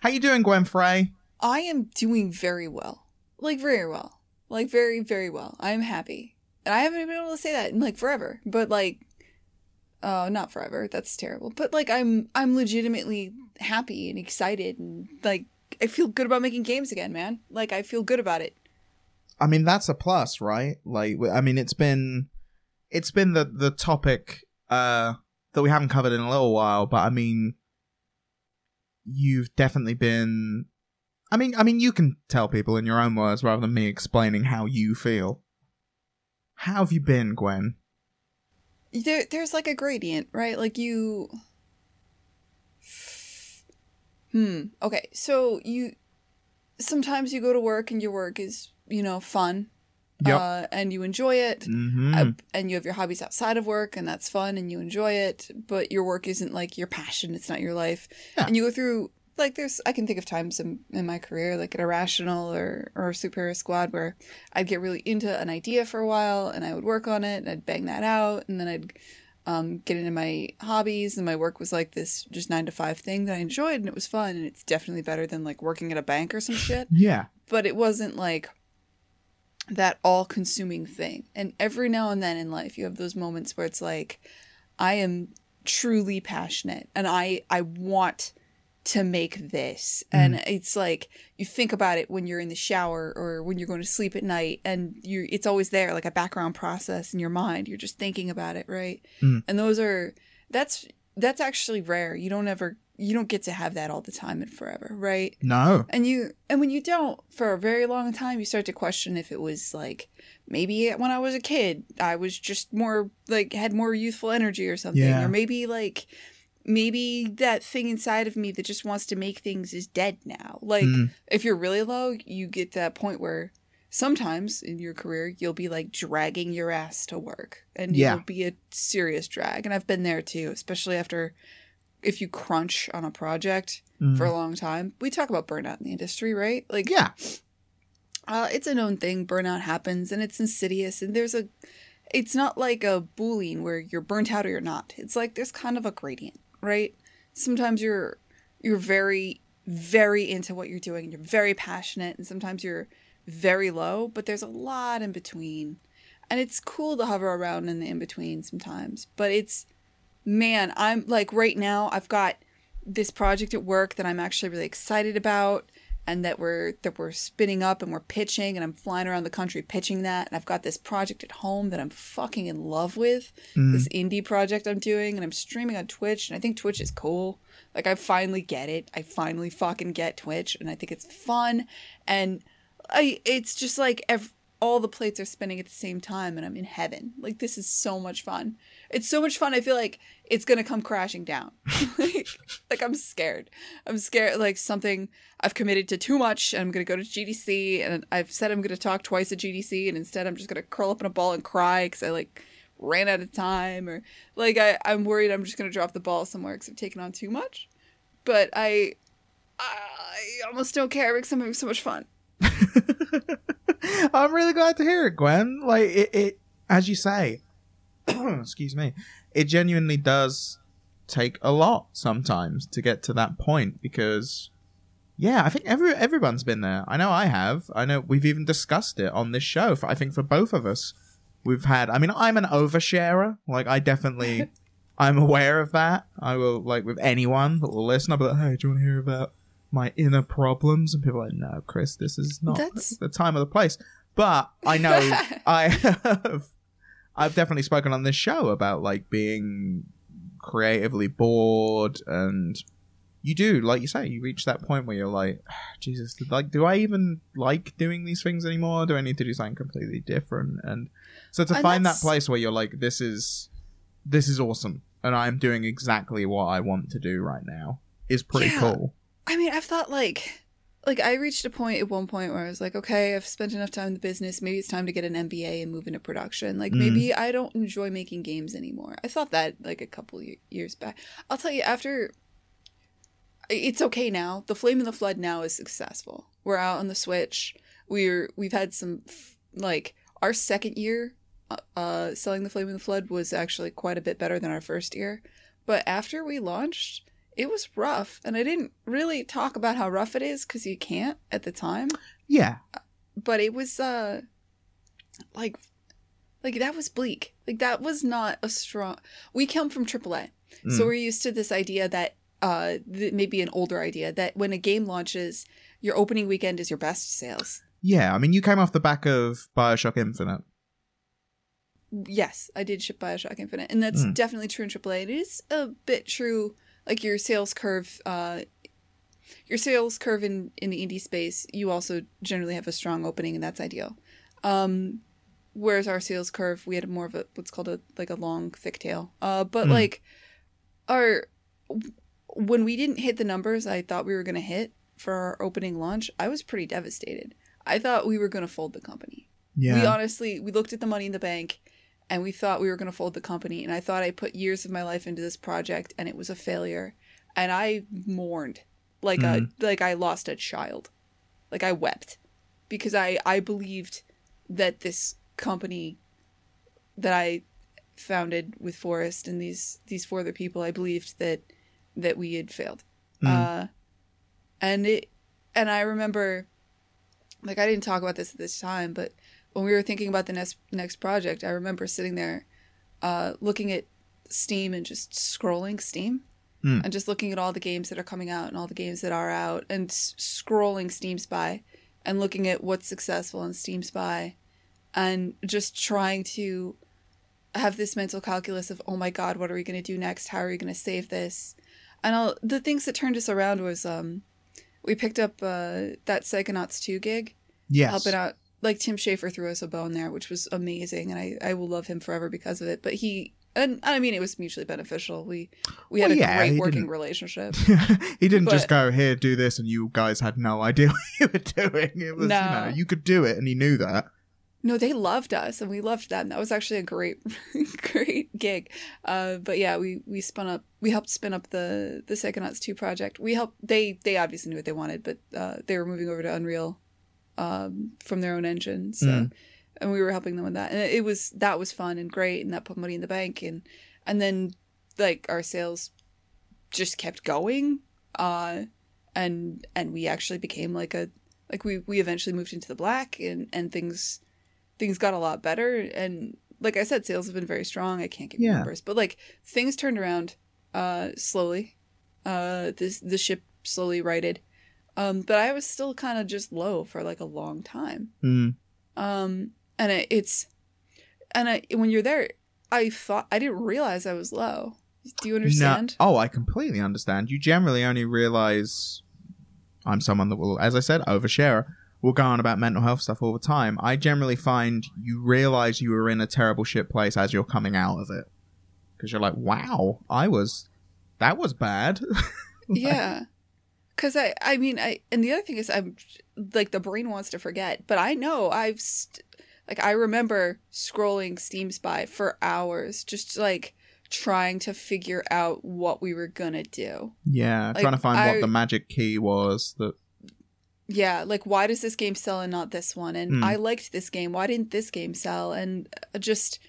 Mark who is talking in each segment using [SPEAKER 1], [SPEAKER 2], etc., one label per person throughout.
[SPEAKER 1] How you doing, Gwen Frey?
[SPEAKER 2] I am doing very well. Like very well. Like very, very well. I am happy. And I haven't been able to say that in like forever. But like uh not forever. That's terrible. But like I'm I'm legitimately happy and excited and like I feel good about making games again, man. Like I feel good about it.
[SPEAKER 1] I mean, that's a plus, right? Like, I mean, it's been it's been the the topic uh that we haven't covered in a little while, but I mean, you've definitely been. I mean, I mean, you can tell people in your own words rather than me explaining how you feel. How have you been, Gwen?
[SPEAKER 2] There, there's like a gradient, right? Like you. Hmm. Okay. So you. Sometimes you go to work and your work is, you know, fun.
[SPEAKER 1] Yep.
[SPEAKER 2] Uh, and you enjoy it.
[SPEAKER 1] Mm-hmm.
[SPEAKER 2] Uh, and you have your hobbies outside of work and that's fun and you enjoy it but your work isn't like your passion it's not your life
[SPEAKER 1] Yeah.
[SPEAKER 2] and you go through like there's i can think of times in, in my career like at irrational or or superior squad where i'd get really into an idea for a while and i would work on it and i'd bang that out and then i'd um, get into my hobbies and my work was like this just nine to five thing that i enjoyed and it was fun and it's definitely better than like working at a bank or some shit
[SPEAKER 1] yeah.
[SPEAKER 2] but it wasn't like that all consuming thing. And every now and then in life you have those moments where it's like I am truly passionate and I I want to make this. And it's like you think about it when you're in the shower or when you're going to sleep at night and you it's always there like a background process in your mind. You're just thinking about it, right?
[SPEAKER 1] Mm.
[SPEAKER 2] And those are that's that's actually rare. You don't ever you don't get to have that all the time and forever, right?
[SPEAKER 1] No.
[SPEAKER 2] and you and when you don't for a very long time you start to question if it was like maybe when i was a kid i was just more like had more youthful energy or something
[SPEAKER 1] Yeah.
[SPEAKER 2] or maybe like maybe that thing inside of me that just wants to make things is dead now like
[SPEAKER 1] Mm.
[SPEAKER 2] if you're really low you get to that point where sometimes in your career you'll be like dragging your ass to work and
[SPEAKER 1] Yeah.
[SPEAKER 2] it'll be a serious drag and i've been there too especially after if you crunch on a project
[SPEAKER 1] Mm.
[SPEAKER 2] for a long time. We talk about burnout in the industry, right? Like,
[SPEAKER 1] yeah.
[SPEAKER 2] uh, it's a known thing. Burnout happens, and it's insidious. And there's a, it's not like a boolean where you're burnt out or you're not. It's like there's kind of a gradient, right? Sometimes you're you're very very into what you're doing and you're very passionate, and sometimes you're very low. But there's a lot in between, and it's cool to hover around in the in between sometimes. But it's man, I'm like right now I've got this project at work that I'm actually really excited about and that we're that we're spinning up and we're pitching and I'm flying around the country pitching that. And I've got this project at home that I'm fucking in love with
[SPEAKER 1] Mm.
[SPEAKER 2] this indie project I'm doing and I'm streaming on Twitch and I think Twitch is cool. Like I finally get it. I finally fucking get Twitch and I think it's fun. And I it's just like ev- all the plates are spinning at the same time and I'm in heaven. Like this is so much fun. It's so much fun I feel like it's gonna come crashing down like, like I'm scared I'm scared like something I've committed to too much and I'm gonna go to GDC and I've said I'm gonna talk twice at GDC and instead I'm just gonna curl up in a ball and cry because I like ran out of time or like I, I'm worried I'm just gonna drop the ball somewhere because I've taken on too much but I I almost don't care because I'm having so much fun
[SPEAKER 1] I'm really glad to hear it, Gwen. Like it, it as you say. excuse me. It genuinely does take a lot sometimes to get to that point because yeah, I think every everyone's been there. I know I have. I know we've even discussed it on this show. For, I think for both of us, we've had. I mean, I'm an oversharer. Like I definitely, I'm aware of that. I will like with anyone that will listen. I'll be like, hey, do you want to hear about my inner problems? And people are like, no, Chris, this is not
[SPEAKER 2] That's-
[SPEAKER 1] the time or the place. But I know I have. I've definitely spoken on this show about like being creatively bored and you do like you say you reach that point where you're like ah, jesus like do i even like doing these things anymore? Do i need to do something completely different? And so to
[SPEAKER 2] And
[SPEAKER 1] find that place where you're like this is this is awesome and i'm doing exactly what i want to do right now is pretty
[SPEAKER 2] Yeah.
[SPEAKER 1] cool.
[SPEAKER 2] I mean, I've thought like, like I reached a point at one point where I was like, okay, I've spent enough time in the business. Maybe it's time to get an MBA and move into production. Like
[SPEAKER 1] Mhm.
[SPEAKER 2] maybe I don't enjoy making games anymore. I thought that like a couple years back. I'll tell you after. It's okay now. The Flame in the Flood now is successful. We're out on the Switch. We're we've had some like our second year, uh, uh, selling the Flame in the Flood was actually quite a bit better than our first year. But after we launched, it was rough, and I didn't really talk about how rough it is because you can't at the time.
[SPEAKER 1] Yeah.
[SPEAKER 2] But it was uh, like, like that was bleak. Like that was not a strong. We come from AAA, so
[SPEAKER 1] Mm.
[SPEAKER 2] we're used to this idea that uh, th- maybe an older idea that when a game launches, your opening weekend is your best sales.
[SPEAKER 1] Yeah. I mean, you came off the back of Bioshock Infinite.
[SPEAKER 2] Yes, I did ship Bioshock Infinite, and that's
[SPEAKER 1] Mm.
[SPEAKER 2] definitely true in AAA. It is a bit true, like your sales curve. Uh, your sales curve in in the indie space, you also generally have a strong opening, and that's ideal. Um, whereas our sales curve, we had more of a what's called a like a long thick tail. Uh, but
[SPEAKER 1] Mm.
[SPEAKER 2] like our when we didn't hit the numbers I thought we were gonna hit for our opening launch, I was pretty devastated. I thought we were gonna fold the company.
[SPEAKER 1] Yeah.
[SPEAKER 2] We honestly we looked at the money in the bank and we thought we were going to fold the company and I thought I put years of my life into this project and it was a failure and I mourned like a like I lost a child. Like I wept because I I believed that this company that I founded with Forrest and these these four other people I believed that that we had failed.
[SPEAKER 1] Mm.
[SPEAKER 2] Uh and it and I remember like I didn't talk about this at this time, but when we were thinking about the next next project, I remember sitting there uh, looking at Steam and just scrolling Steam
[SPEAKER 1] Hmm.
[SPEAKER 2] and just looking at all the games that are coming out and all the games that are out and s- scrolling Steam Spy and looking at what's successful in Steam Spy and just trying to have this mental calculus of oh my god what are we going to do next how are we going to save this and all, the things that turned us around was um we picked up uh that Psychonauts 2 gig
[SPEAKER 1] yes.
[SPEAKER 2] helping out. Like Tim Schafer threw us a bone there, which was amazing, and I, I will love him forever because of it. But he and I mean it was mutually beneficial. We we had
[SPEAKER 1] Well,
[SPEAKER 2] a
[SPEAKER 1] yeah,
[SPEAKER 2] great working
[SPEAKER 1] didn't-
[SPEAKER 2] relationship.
[SPEAKER 1] he didn't just go here, do this, and you guys had no idea what you were doing. It was,
[SPEAKER 2] No.
[SPEAKER 1] you know, you could do it, and he knew that.
[SPEAKER 2] No, they loved us, and we loved them. That was actually a great, great gig. Uh, but yeah, we we spun up. We helped spin up the the Psychonauts two project. We helped. They they obviously knew what they wanted, but uh, they were moving over to Unreal um, from their own engine. So,
[SPEAKER 1] Mm.
[SPEAKER 2] and we were helping them with that, and it was that was fun and great, and that put money in the bank, and and then like our sales just kept going, uh, and and we actually became like a like we we eventually moved into the black, and and things things got a lot better and like i said sales have been very strong i can't give you
[SPEAKER 1] Yeah.
[SPEAKER 2] numbers but like things turned around uh slowly uh this the ship slowly righted um but i was still kind of just low for like a long time
[SPEAKER 1] Mm.
[SPEAKER 2] um and it, it's and i when you're there i thought i didn't realize i was low do you understand
[SPEAKER 1] No, oh, I completely understand. You generally only realize I'm someone that will, as I said, overshare. Will go on about mental health stuff all the time. I generally find you realize you were in a terrible shit place as you're coming out of it, because you're like, "Wow, I was, that was bad."
[SPEAKER 2] yeah because i i mean i and the other thing is i'm like the brain wants to forget but i know i've st- like i remember scrolling steam spy for hours just like trying to figure out what we were gonna do
[SPEAKER 1] yeah,
[SPEAKER 2] Like,
[SPEAKER 1] trying to find
[SPEAKER 2] I-
[SPEAKER 1] what the magic key was that.
[SPEAKER 2] yeah like why does this game sell and not this one and
[SPEAKER 1] Hmm.
[SPEAKER 2] i liked this game why didn't this game sell and uh, just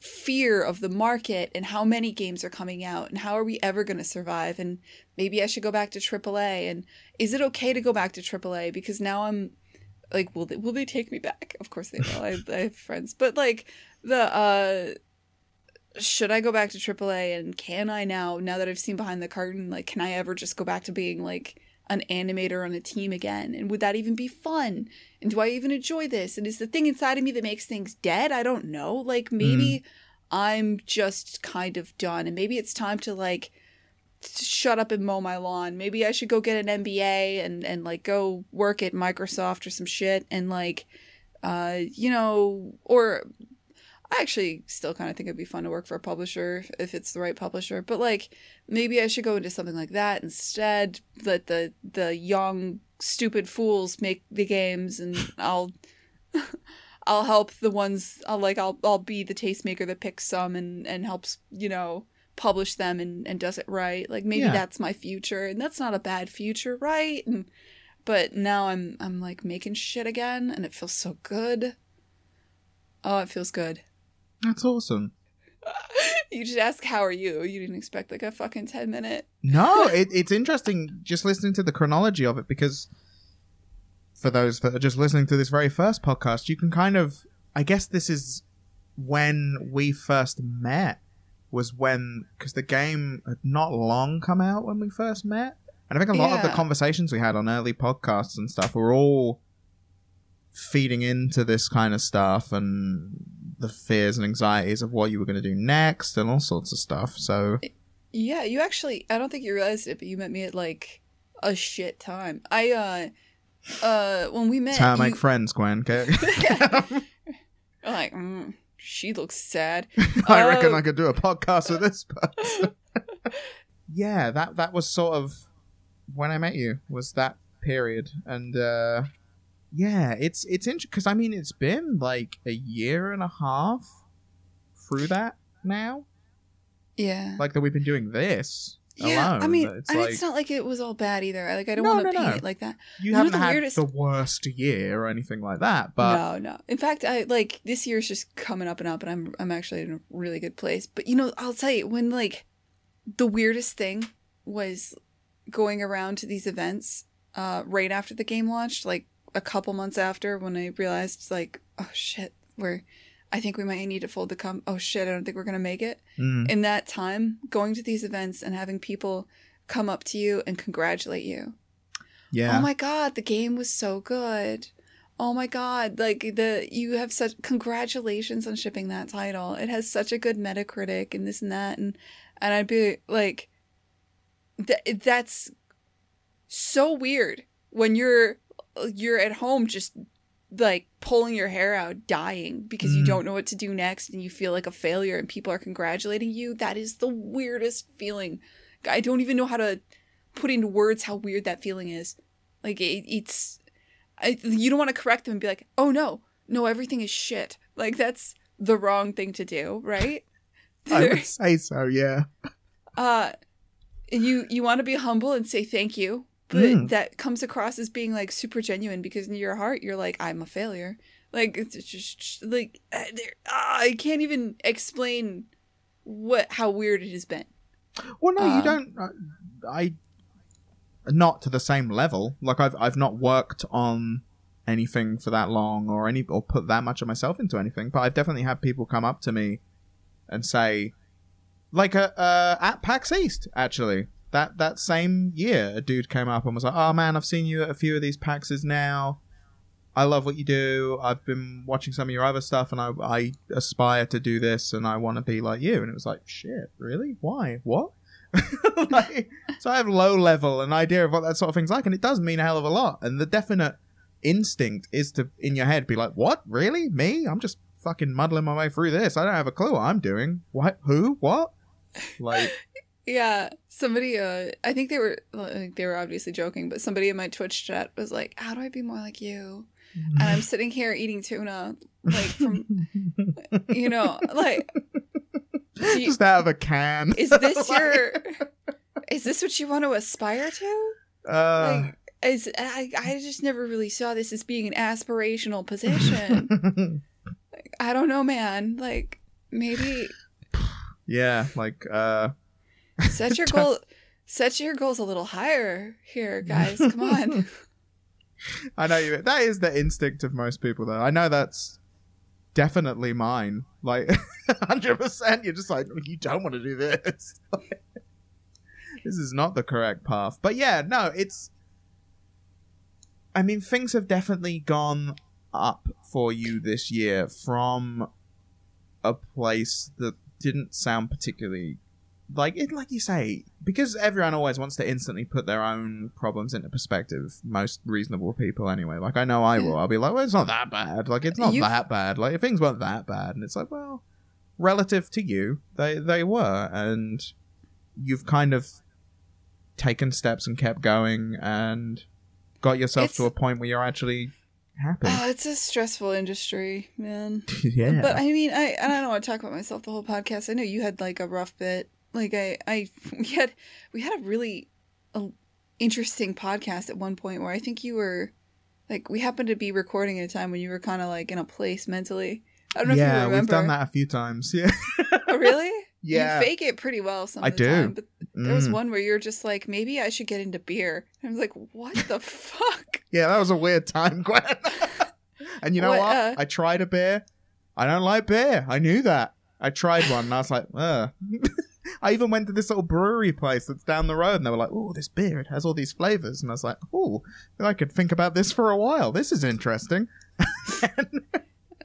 [SPEAKER 2] fear of the market and how many games are coming out and how are we ever going to survive? And maybe i should go back to aaa and is it okay to go back to aaa because now i'm like will they will they take me back? Of course they will. I, I have friends. But like the uh should i go back to aaa and can i now now that i've seen behind the curtain like can i ever just go back to being like an animator on a team again? And would that even be fun? And do i even enjoy this? And is the thing inside of me that makes things dead? I don't know. Like maybe i'm just kind of done. And maybe it's time to like shut up and mow my lawn. Maybe i should go get an mba and and like go work at microsoft or some shit and like uh you know or I actually still kind of think it'd be fun to work for a publisher if it's the right publisher. But like maybe I should go into something like that instead. Let the the young stupid fools make the games, and I'll I'll help the ones. I'll like I'll I'll be the tastemaker that picks some and and helps you know publish them and and does it right. Like maybe
[SPEAKER 1] Yeah.
[SPEAKER 2] that's my future, and that's not a bad future, right? And but now I'm I'm like making shit again, and it feels so good. Oh, it feels good.
[SPEAKER 1] That's awesome.
[SPEAKER 2] you just ask how are you. You didn't expect like a fucking ten minute.
[SPEAKER 1] No, it, it's interesting just listening to the chronology of it because for those that are just listening to this very first podcast, you can kind of, I guess this is when we first met was when because the game had not long come out when we first met, and I think a lot of the conversations we had on early podcasts and stuff were all feeding into this kind of stuff and the fears and anxieties of what you were going to do next and all sorts of stuff. So
[SPEAKER 2] Yeah, you actually I don't think you realized it, but you met me at like a shit time. I uh uh when we met
[SPEAKER 1] that's how I make
[SPEAKER 2] you-
[SPEAKER 1] friends, Gwen. Okay?
[SPEAKER 2] Like, mm, she looks sad.
[SPEAKER 1] I reckon
[SPEAKER 2] Oh.
[SPEAKER 1] I could do a podcast with this person. yeah, that that was sort of when I met you. Was that period, and uh yeah, it's it's interesting because I mean it's been like a year and a half through that now.
[SPEAKER 2] Yeah.
[SPEAKER 1] Like that we've been doing this
[SPEAKER 2] yeah,
[SPEAKER 1] alone.
[SPEAKER 2] I mean,
[SPEAKER 1] it's
[SPEAKER 2] and
[SPEAKER 1] like
[SPEAKER 2] it's not like it was all bad either. Like, I don't
[SPEAKER 1] No,
[SPEAKER 2] want to
[SPEAKER 1] no,
[SPEAKER 2] paint
[SPEAKER 1] no.
[SPEAKER 2] it like that.
[SPEAKER 1] you
[SPEAKER 2] you
[SPEAKER 1] haven't
[SPEAKER 2] the
[SPEAKER 1] had
[SPEAKER 2] weirdest-
[SPEAKER 1] the worst year or anything like that, but
[SPEAKER 2] no, no. In fact, I like this year's just coming up and up, and I'm I'm actually in a really good place. But you know, I'll tell you when like the weirdest thing was going around to these events uh, right after the game launched, like a couple months after, when I realized like, oh shit, we're I think we might need to fold the com. Oh shit, I don't think we're gonna make it.
[SPEAKER 1] Mm,
[SPEAKER 2] In that time, going to these events and having people come up to you and congratulate you
[SPEAKER 1] yeah.
[SPEAKER 2] Oh my god, the game was so good. Oh my god, like the you have such congratulations on shipping that title. It has such a good Metacritic and this and that and and I'd be like th- that's so weird when you're you're at home just like pulling your hair out dying because you
[SPEAKER 1] Mm.
[SPEAKER 2] don't know what to do next and you feel like a failure and people are congratulating you that is the weirdest feeling i don't even know how to put into words how weird that feeling is like it, it's I, you don't want to correct them and be like oh no no everything is shit like that's the wrong thing to do right
[SPEAKER 1] I would say so. Yeah.
[SPEAKER 2] uh you you want to be humble and say thank you but
[SPEAKER 1] Mm.
[SPEAKER 2] that comes across as being like super genuine because in your heart you're like i'm a failure like it's just like uh, ah, i can't even explain what how weird it has been
[SPEAKER 1] Well, no,
[SPEAKER 2] Uh,
[SPEAKER 1] you don't. uh, I not to the same level. Like I've I've not worked on anything for that long or any or put that much of myself into anything. But I've definitely had people come up to me and say, like uh, uh, at PAX East actually. That that same year, a dude came up and was like, "Oh man, I've seen you at a few of these PAXs now. I love what you do. I've been watching some of your other stuff, and I I aspire to do this, and I want to be like you." And it was like, "Shit, really? Why? What?" like, so I have low level an idea of what that sort of thing's like, and it does mean a hell of a lot. And the definite instinct is to in your head be like, "What? Really? Me? I'm just fucking muddling my way through this. I don't have a clue what I'm doing. What? Who? What?" Like,
[SPEAKER 2] yeah somebody uh i think they were like they were obviously joking but somebody in my twitch chat was like how do i be more like you? And i'm sitting here eating tuna like from you know like you-
[SPEAKER 1] just out of a can.
[SPEAKER 2] is this your is this what you want to aspire to?
[SPEAKER 1] Uh,
[SPEAKER 2] like is I, I just never really saw this as being an aspirational position. Like, i don't know man. Like maybe
[SPEAKER 1] yeah, like uh
[SPEAKER 2] set your goal set your goals a little higher here guys come on
[SPEAKER 1] I know you that is the instinct of most people though. I know that's definitely mine. Like 100% you're just like you don't want to do this. this is not the correct path. But yeah, no, it's I mean things have definitely gone up for you this year from a place that didn't sound particularly like it like you say because everyone always wants to instantly put their own problems into perspective most reasonable people anyway. Like i know i will. I'll be like well it's not that bad. Like it's not
[SPEAKER 2] You've-
[SPEAKER 1] that bad. Like if things weren't that bad and it's like well relative to you they they were and you've kind of taken steps and kept going and got yourself
[SPEAKER 2] It's-
[SPEAKER 1] to a point where you're actually happy.
[SPEAKER 2] Oh it's a stressful industry man.
[SPEAKER 1] Yeah.
[SPEAKER 2] But I mean, I I don't want to talk about myself the whole podcast. I know you had like a rough bit. Like I I we had we had a really uh, interesting podcast at one point where I think you were like we happened to be recording at a time when you were kind of like in a place mentally. I don't know if you
[SPEAKER 1] yeah
[SPEAKER 2] remember.
[SPEAKER 1] we've done that a few times yeah
[SPEAKER 2] Oh, really?
[SPEAKER 1] Yeah.
[SPEAKER 2] You fake it pretty well some
[SPEAKER 1] I
[SPEAKER 2] of the
[SPEAKER 1] do.
[SPEAKER 2] time. But there was
[SPEAKER 1] Mm.
[SPEAKER 2] one where you're just like, maybe I should get into beer. And I was like, what the fuck?
[SPEAKER 1] Yeah, that was a weird time, Gwen. and you know
[SPEAKER 2] What,
[SPEAKER 1] what?
[SPEAKER 2] uh,
[SPEAKER 1] I tried a beer. I don't like beer. I knew that. I tried one and I was like, Ugh. I even went to this little brewery place that's down the road and they were like, oh, this beer, it has all these flavors. And I was like, oh, I could think about this for a while. This is interesting.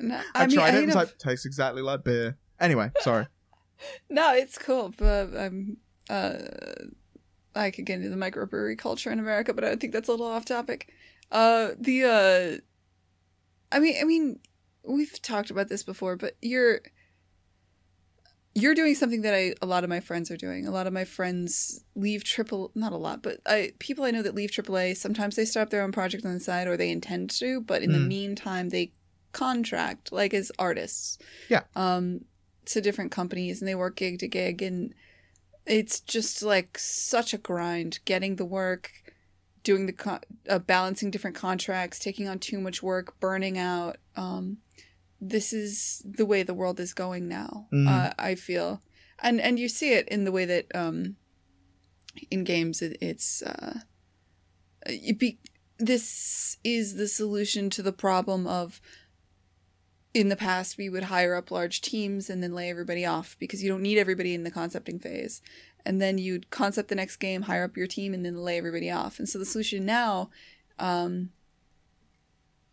[SPEAKER 2] No,
[SPEAKER 1] I,
[SPEAKER 2] I, mean,
[SPEAKER 1] tried
[SPEAKER 2] I
[SPEAKER 1] it and it's like, tastes exactly like beer. Anyway, sorry.
[SPEAKER 2] no, it's cool, but I'm uh, I could get into the microbrewery culture in America, but I think that's a little off topic. Uh, the uh, I mean, I mean, we've talked about this before, but you're you're doing something that I a lot of my friends are doing. A lot of my friends leave triple, not a lot, but I people I know that leave AAA. Sometimes they start their own project on the side, or they intend to, but in the
[SPEAKER 1] Mm.
[SPEAKER 2] meantime, they contract like as artists.
[SPEAKER 1] Yeah.
[SPEAKER 2] Um, to different companies, and they work gig to gig, and it's just like such a grind getting the work, doing the con- uh, balancing different contracts, taking on too much work, burning out. Um, this is the way the world is going now.
[SPEAKER 1] Mm.
[SPEAKER 2] Uh, I feel, and and you see it in the way that um, in games it, it's uh, it be, this is the solution to the problem of in the past we would hire up large teams and then lay everybody off because you don't need everybody in the concepting phase and then you'd concept the next game hire up your team and then lay everybody off and so the solution now um,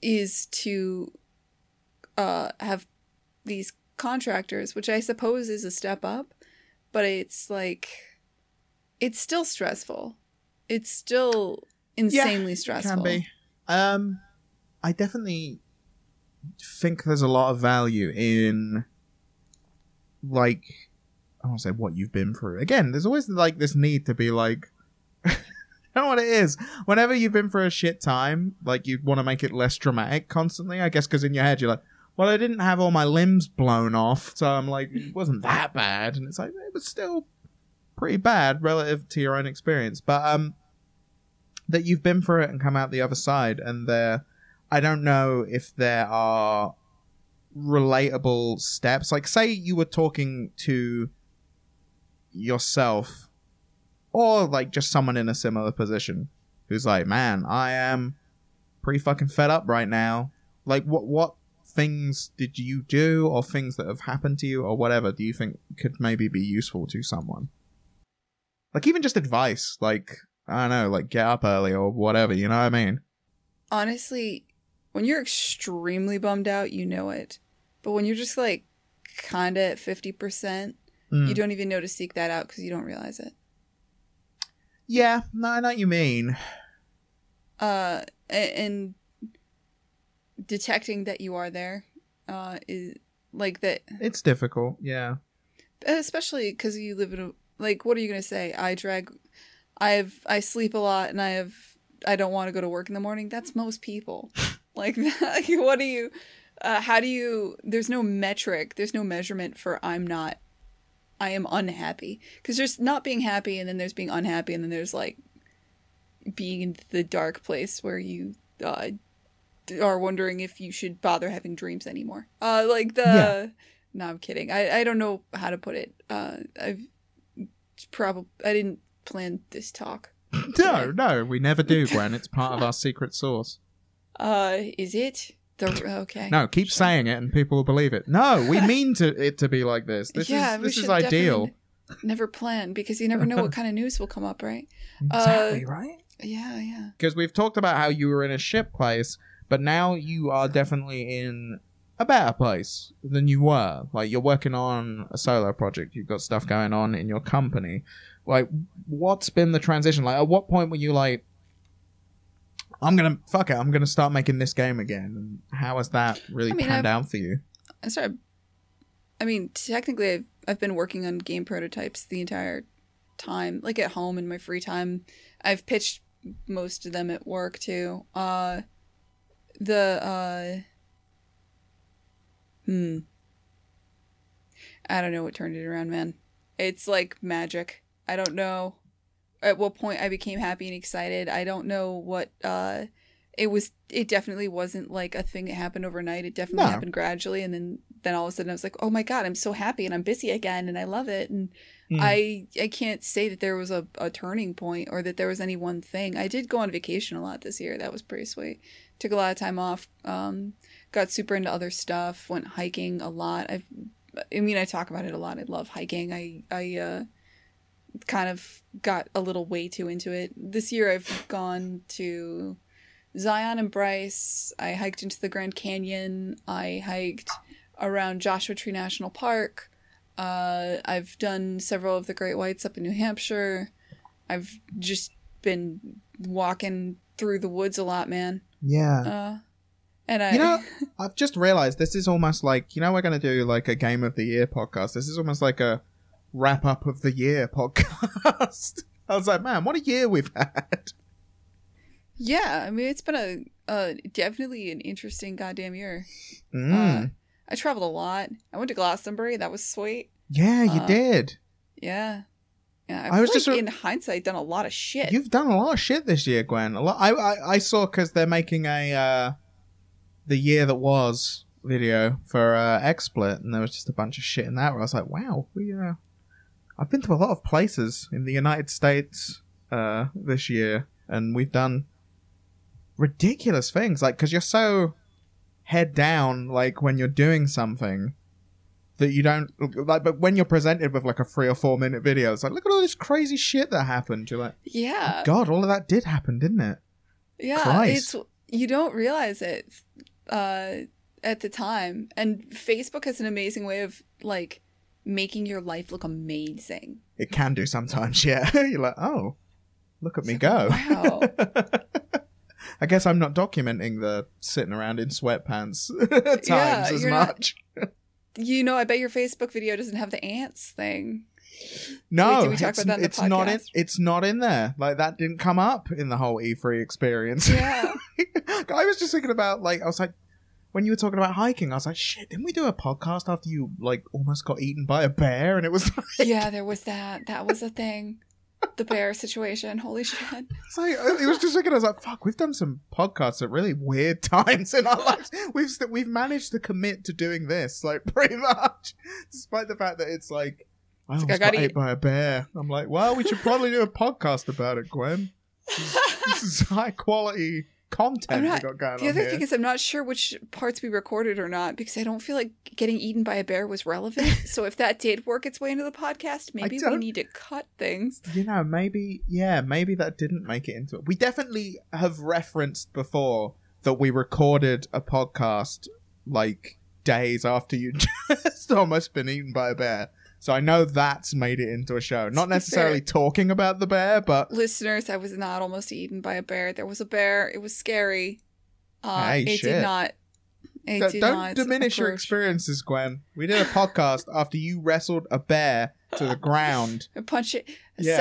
[SPEAKER 2] is to uh, have these contractors which i suppose is a step up but it's like it's still stressful it's still insanely stressful
[SPEAKER 1] Can be. Um, I definitely think there's a lot of value in, like, I want to say what you've been through. Again, there's always like this need to be like, I don't know what it is. Whenever you've been through a shit time, like you want to make it less dramatic constantly. I guess because in your head you're like, well, I didn't have all my limbs blown off, so I'm like, it wasn't that bad, and it's like it was still pretty bad relative to your own experience. But um, that you've been through it and come out the other side and there i don't know if there are relatable steps. Like say you were talking to yourself or like just someone in a similar position who's like man i am pretty fucking fed up right now. Like what what things did you do or things that have happened to you or whatever do you think could maybe be useful to someone like even just advice like i don't know like get up early or whatever you know what i mean
[SPEAKER 2] honestly, when you're extremely bummed out, you know it. But when you're just like kind of at 50%,
[SPEAKER 1] Mm.
[SPEAKER 2] you don't even know to seek that out because you don't realize it.
[SPEAKER 1] yeah no i know what you mean
[SPEAKER 2] Uh, a- and detecting that you are there uh, is like that,
[SPEAKER 1] it's difficult yeah
[SPEAKER 2] especially because you live in a, like, what are you to say? I drag, I have, I sleep a lot and I have, I don't want to go to work in the morning. That's most people. like, what do you, uh, how do you, there's no metric, there's no measurement for I'm not, I am unhappy. Because there's not being happy and then there's being unhappy and then there's like being in the dark place where you uh, are wondering if you should bother having dreams anymore. Uh, like the,
[SPEAKER 1] Yeah.
[SPEAKER 2] no, I'm kidding. I, I don't know how to put it. Uh, I've probably, I didn't plan this talk.
[SPEAKER 1] no no we never do gwen it's part of our secret sauce
[SPEAKER 2] Uh, is it? The, okay.
[SPEAKER 1] no keep
[SPEAKER 2] Sure.
[SPEAKER 1] saying it and people will believe it no we mean to it to be like this this
[SPEAKER 2] yeah,
[SPEAKER 1] is
[SPEAKER 2] we
[SPEAKER 1] this is ideal
[SPEAKER 2] Never plan because you never know what kind of news will come up, right?
[SPEAKER 1] exactly right
[SPEAKER 2] Yeah, yeah.
[SPEAKER 1] because we've talked about how you were in a ship place, but now you are definitely in a better place than you were. Like you're working on a solo project, you've got stuff going on in your company. Like, what's been the transition? Like, at what point were you like, I'm gonna fuck it, I'm gonna start making this game again? And how has that really
[SPEAKER 2] I mean,
[SPEAKER 1] panned
[SPEAKER 2] I've-
[SPEAKER 1] out for you?
[SPEAKER 2] I started. I mean, technically, I've I've been working on game prototypes the entire time, like at home in my free time. I've pitched most of them at work too. Uh, the uh, hmm. I don't know what turned it around, man. It's like magic. I don't know at what point I became happy and excited. I don't know what uh it was it definitely wasn't like a thing that happened overnight. It definitely
[SPEAKER 1] No.
[SPEAKER 2] happened gradually and then then all of a sudden I was like, oh my god, I'm so happy and I'm busy again and I love it. And
[SPEAKER 1] Mm.
[SPEAKER 2] I I can't say that there was a, a turning point or that there was any one thing. I did go on vacation a lot this year. That was pretty sweet. Took a lot of time off. Um, got super into other stuff. Went hiking a lot. I've I mean I talk about it a lot. I love hiking. I I uh, kind of got a little way too into it. This year I've gone to Zion and Bryce. I hiked into the Grand Canyon. I hiked around Joshua Tree National Park. Uh, I've done several of the Great Whites up in New Hampshire. I've just been walking through the woods a lot, man.
[SPEAKER 1] Yeah.
[SPEAKER 2] Uh, and I,
[SPEAKER 1] You know, I've just realized this is almost like you know we're going to do like a game of the year podcast. This is almost like a wrap up of the year podcast. I was like, man, what a year we've had.
[SPEAKER 2] yeah, I mean, it's been a uh, definitely an interesting goddamn year.
[SPEAKER 1] Mm.
[SPEAKER 2] Uh, I traveled a lot. I went to Glastonbury. That was sweet.
[SPEAKER 1] yeah, you
[SPEAKER 2] uh,
[SPEAKER 1] did.
[SPEAKER 2] Yeah. Yeah, I've
[SPEAKER 1] I was
[SPEAKER 2] like,
[SPEAKER 1] just
[SPEAKER 2] in hindsight done a lot of shit.
[SPEAKER 1] You've done a lot of shit this year, Gwen. A lot. I I, I saw because they're making a uh, the year that was video for uh, XSplit, and there was just a bunch of shit in that. Where I was like, wow, we uh, I've been to a lot of places in the United States uh, this year, and we've done ridiculous things. Like, because you're so head down, like when you're doing something. That you don't like, but when you're presented with like a three or four minute video, it's like, look at all this crazy shit that happened. You're like,
[SPEAKER 2] yeah.
[SPEAKER 1] God, all of that did happen, didn't it?
[SPEAKER 2] Yeah,
[SPEAKER 1] Christ.
[SPEAKER 2] it's you don't realize it uh, at the time, and Facebook has an amazing way of like making your life look amazing.
[SPEAKER 1] It can do sometimes, yeah. You're like, oh, look at me go.
[SPEAKER 2] Wow.
[SPEAKER 1] I guess I'm not documenting the sitting around in sweatpants times
[SPEAKER 2] Yeah,
[SPEAKER 1] as
[SPEAKER 2] you're not-
[SPEAKER 1] much.
[SPEAKER 2] You know, I bet your Facebook video doesn't have the ants thing.
[SPEAKER 1] No,
[SPEAKER 2] Wait, did we talk
[SPEAKER 1] it's,
[SPEAKER 2] about that in the
[SPEAKER 1] it's not in. It's not in there. Like that didn't come up in the whole E3 experience.
[SPEAKER 2] Yeah.
[SPEAKER 1] I was just thinking about like I was like when you were talking about hiking, I was like, shit, didn't we do a podcast after you like almost got eaten by a bear? And it was like,
[SPEAKER 2] yeah, there was that. That was a thing. The bear situation. Holy shit.
[SPEAKER 1] It's like, uh, it was just thinking, I was like, fuck, we've done some podcasts at really weird times in our lives. We've st- we've managed to commit to doing this, like, pretty much, despite the fact that it's like, I
[SPEAKER 2] like,
[SPEAKER 1] almost
[SPEAKER 2] I
[SPEAKER 1] got
[SPEAKER 2] gotta
[SPEAKER 1] ate
[SPEAKER 2] eat-
[SPEAKER 1] by a bear. I'm like, well, we should probably do a podcast about it, Gwen. This is high quality content
[SPEAKER 2] I'm
[SPEAKER 1] we got going
[SPEAKER 2] The other
[SPEAKER 1] here.
[SPEAKER 2] thing is, I'm not sure which parts we recorded or not because I don't feel like getting eaten by a bear was relevant. so if that did work its way into the podcast, maybe we need to cut things.
[SPEAKER 1] you know, maybe, yeah, maybe that didn't make it into it. We definitely have referenced before that we recorded a podcast like days after you just almost been eaten by a bear. So I know that's made it into a show. Not necessarily talking about the bear, but
[SPEAKER 2] Listeners, I was not almost eaten by a bear. There was a bear. It was scary. Uh,
[SPEAKER 1] Hey,
[SPEAKER 2] it
[SPEAKER 1] shit.
[SPEAKER 2] did not. It
[SPEAKER 1] don't
[SPEAKER 2] did
[SPEAKER 1] don't
[SPEAKER 2] not
[SPEAKER 1] diminish your experiences, Gwen. We did a podcast after you wrestled a bear to the ground.
[SPEAKER 2] punch it.
[SPEAKER 1] Yeah.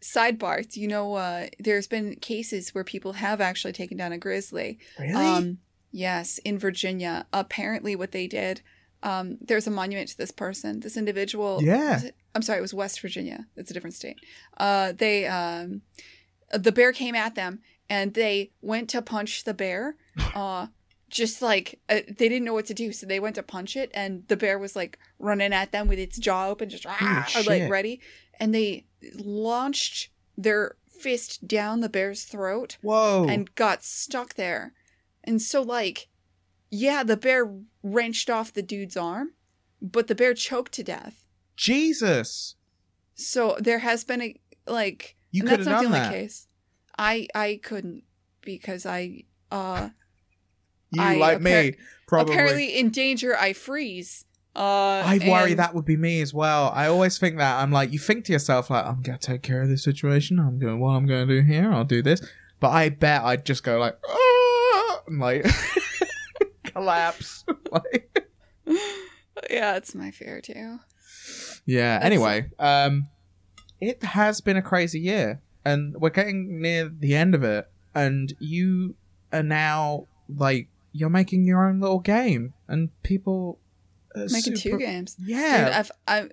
[SPEAKER 2] Side sidebar. You know? Uh, there's been cases where people have actually taken down a grizzly.
[SPEAKER 1] Really?
[SPEAKER 2] Um, yes, in Virginia. Apparently, what they did. Um, there's a monument to this person. This individual.
[SPEAKER 1] Yeah.
[SPEAKER 2] I'm sorry. It was West Virginia. It's a different state. Uh, they. Um, the bear came at them, and they went to punch the bear. Uh, just like uh, they didn't know what to do, so they went to punch it, and the bear was like running at them with its jaw open, just "Ah," like ready. And they launched their fist down the bear's throat
[SPEAKER 1] Whoa.
[SPEAKER 2] and got stuck there. And so, like, yeah, the bear wrenched off the dude's arm, but the bear choked to death.
[SPEAKER 1] Jesus.
[SPEAKER 2] So there has been a like,
[SPEAKER 1] You could
[SPEAKER 2] that's
[SPEAKER 1] have
[SPEAKER 2] not
[SPEAKER 1] done
[SPEAKER 2] the
[SPEAKER 1] that.
[SPEAKER 2] case. I I couldn't because I uh
[SPEAKER 1] You,
[SPEAKER 2] I
[SPEAKER 1] like me,
[SPEAKER 2] appar-
[SPEAKER 1] probably.
[SPEAKER 2] apparently in danger I freeze. Uh,
[SPEAKER 1] I worry
[SPEAKER 2] and-
[SPEAKER 1] that would be me as well. I always think that. I'm like, you think to yourself, like, I'm going to take care of this situation. I'm going, what I'm going to do here, I'll do this. But I bet I'd just go, like, "Ah," and like, collapse. like,
[SPEAKER 2] Yeah, it's my fear too.
[SPEAKER 1] yeah.
[SPEAKER 2] That's-
[SPEAKER 1] Anyway, um, it has been a crazy year, and we're getting near the end of it, and you are now, like, you're making your own little game, and people. are
[SPEAKER 2] Making
[SPEAKER 1] super-
[SPEAKER 2] two games.
[SPEAKER 1] Yeah.
[SPEAKER 2] Dude, I've, I,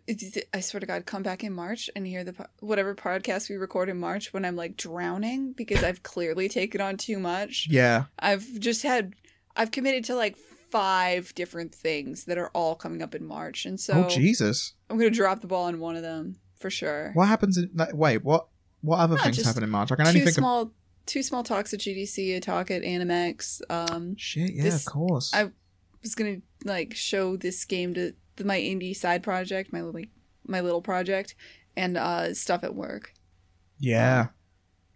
[SPEAKER 2] I swear to God, come back in March and hear the whatever podcast we record in March when I'm like drowning because I've clearly taken on too much.
[SPEAKER 1] yeah.
[SPEAKER 2] I've just had, I've committed to like five different things that are all coming up in March, and so
[SPEAKER 1] oh Jesus!
[SPEAKER 2] I'm gonna drop the ball on one of them for sure.
[SPEAKER 1] What happens in? Like, wait, what? What other
[SPEAKER 2] No,
[SPEAKER 1] things happen in March? I can only think of.
[SPEAKER 2] small, two small talks at GDC, a talk at Animex. Um,
[SPEAKER 1] Shit, yeah,
[SPEAKER 2] this-
[SPEAKER 1] of course.
[SPEAKER 2] I was gonna like show this game to, to my indie side project, my little my little project, and uh, stuff at work.
[SPEAKER 1] yeah,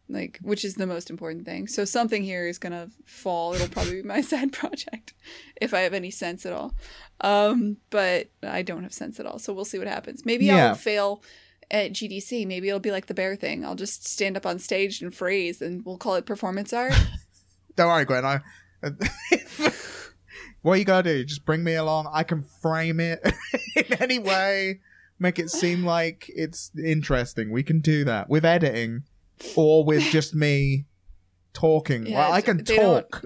[SPEAKER 2] like which is the most important thing so something here is gonna fall it'll probably be my side project if i have any sense at all um but i don't have sense at all so we'll see what happens maybe
[SPEAKER 1] Yeah.
[SPEAKER 2] i'll fail at gdc maybe it'll be like the bear thing i'll just stand up on stage and phrase and we'll call it performance art
[SPEAKER 1] don't worry, Gwen. I. what you gotta do? Just bring me along. I can frame it in any way. Make it seem like it's interesting. We can do that with editing, or with just me talking.
[SPEAKER 2] Yeah,
[SPEAKER 1] well, I can
[SPEAKER 2] they don't-
[SPEAKER 1] talk.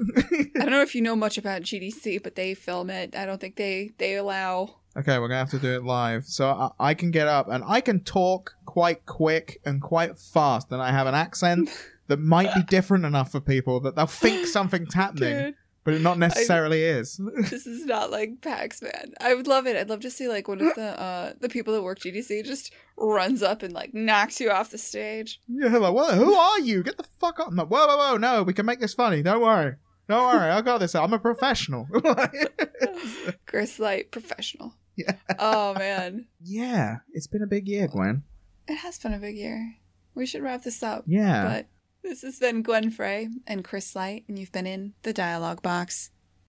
[SPEAKER 2] i don't know if you know much about gdc but they film it i don't think they they allow
[SPEAKER 1] Okay, we're gonna have to do it live. So I, I can get up and I can talk quite quick and quite fast, and I have an accent that might be different enough for people that they'll think something's happening,
[SPEAKER 2] Dude,
[SPEAKER 1] but it not necessarily is.
[SPEAKER 2] this is not like pax man i would love it i'd love to see like one of the uh the people that work gdc just runs up and like knocks you off the stage
[SPEAKER 1] Yeah, like, what, who are you? Get the fuck up! I'm like, whoa, whoa, whoa! No, we can make this funny. Don't worry. Don't worry. I got this. I'm a professional.
[SPEAKER 2] Chris Light, professional.
[SPEAKER 1] Yeah.
[SPEAKER 2] Oh man,
[SPEAKER 1] yeah, it's been a big year, Gwen.
[SPEAKER 2] it has been a big year. We should wrap this up.
[SPEAKER 1] Yeah.
[SPEAKER 2] But this has been Gwen Frey and Chris Light, and you've been in the dialogue box.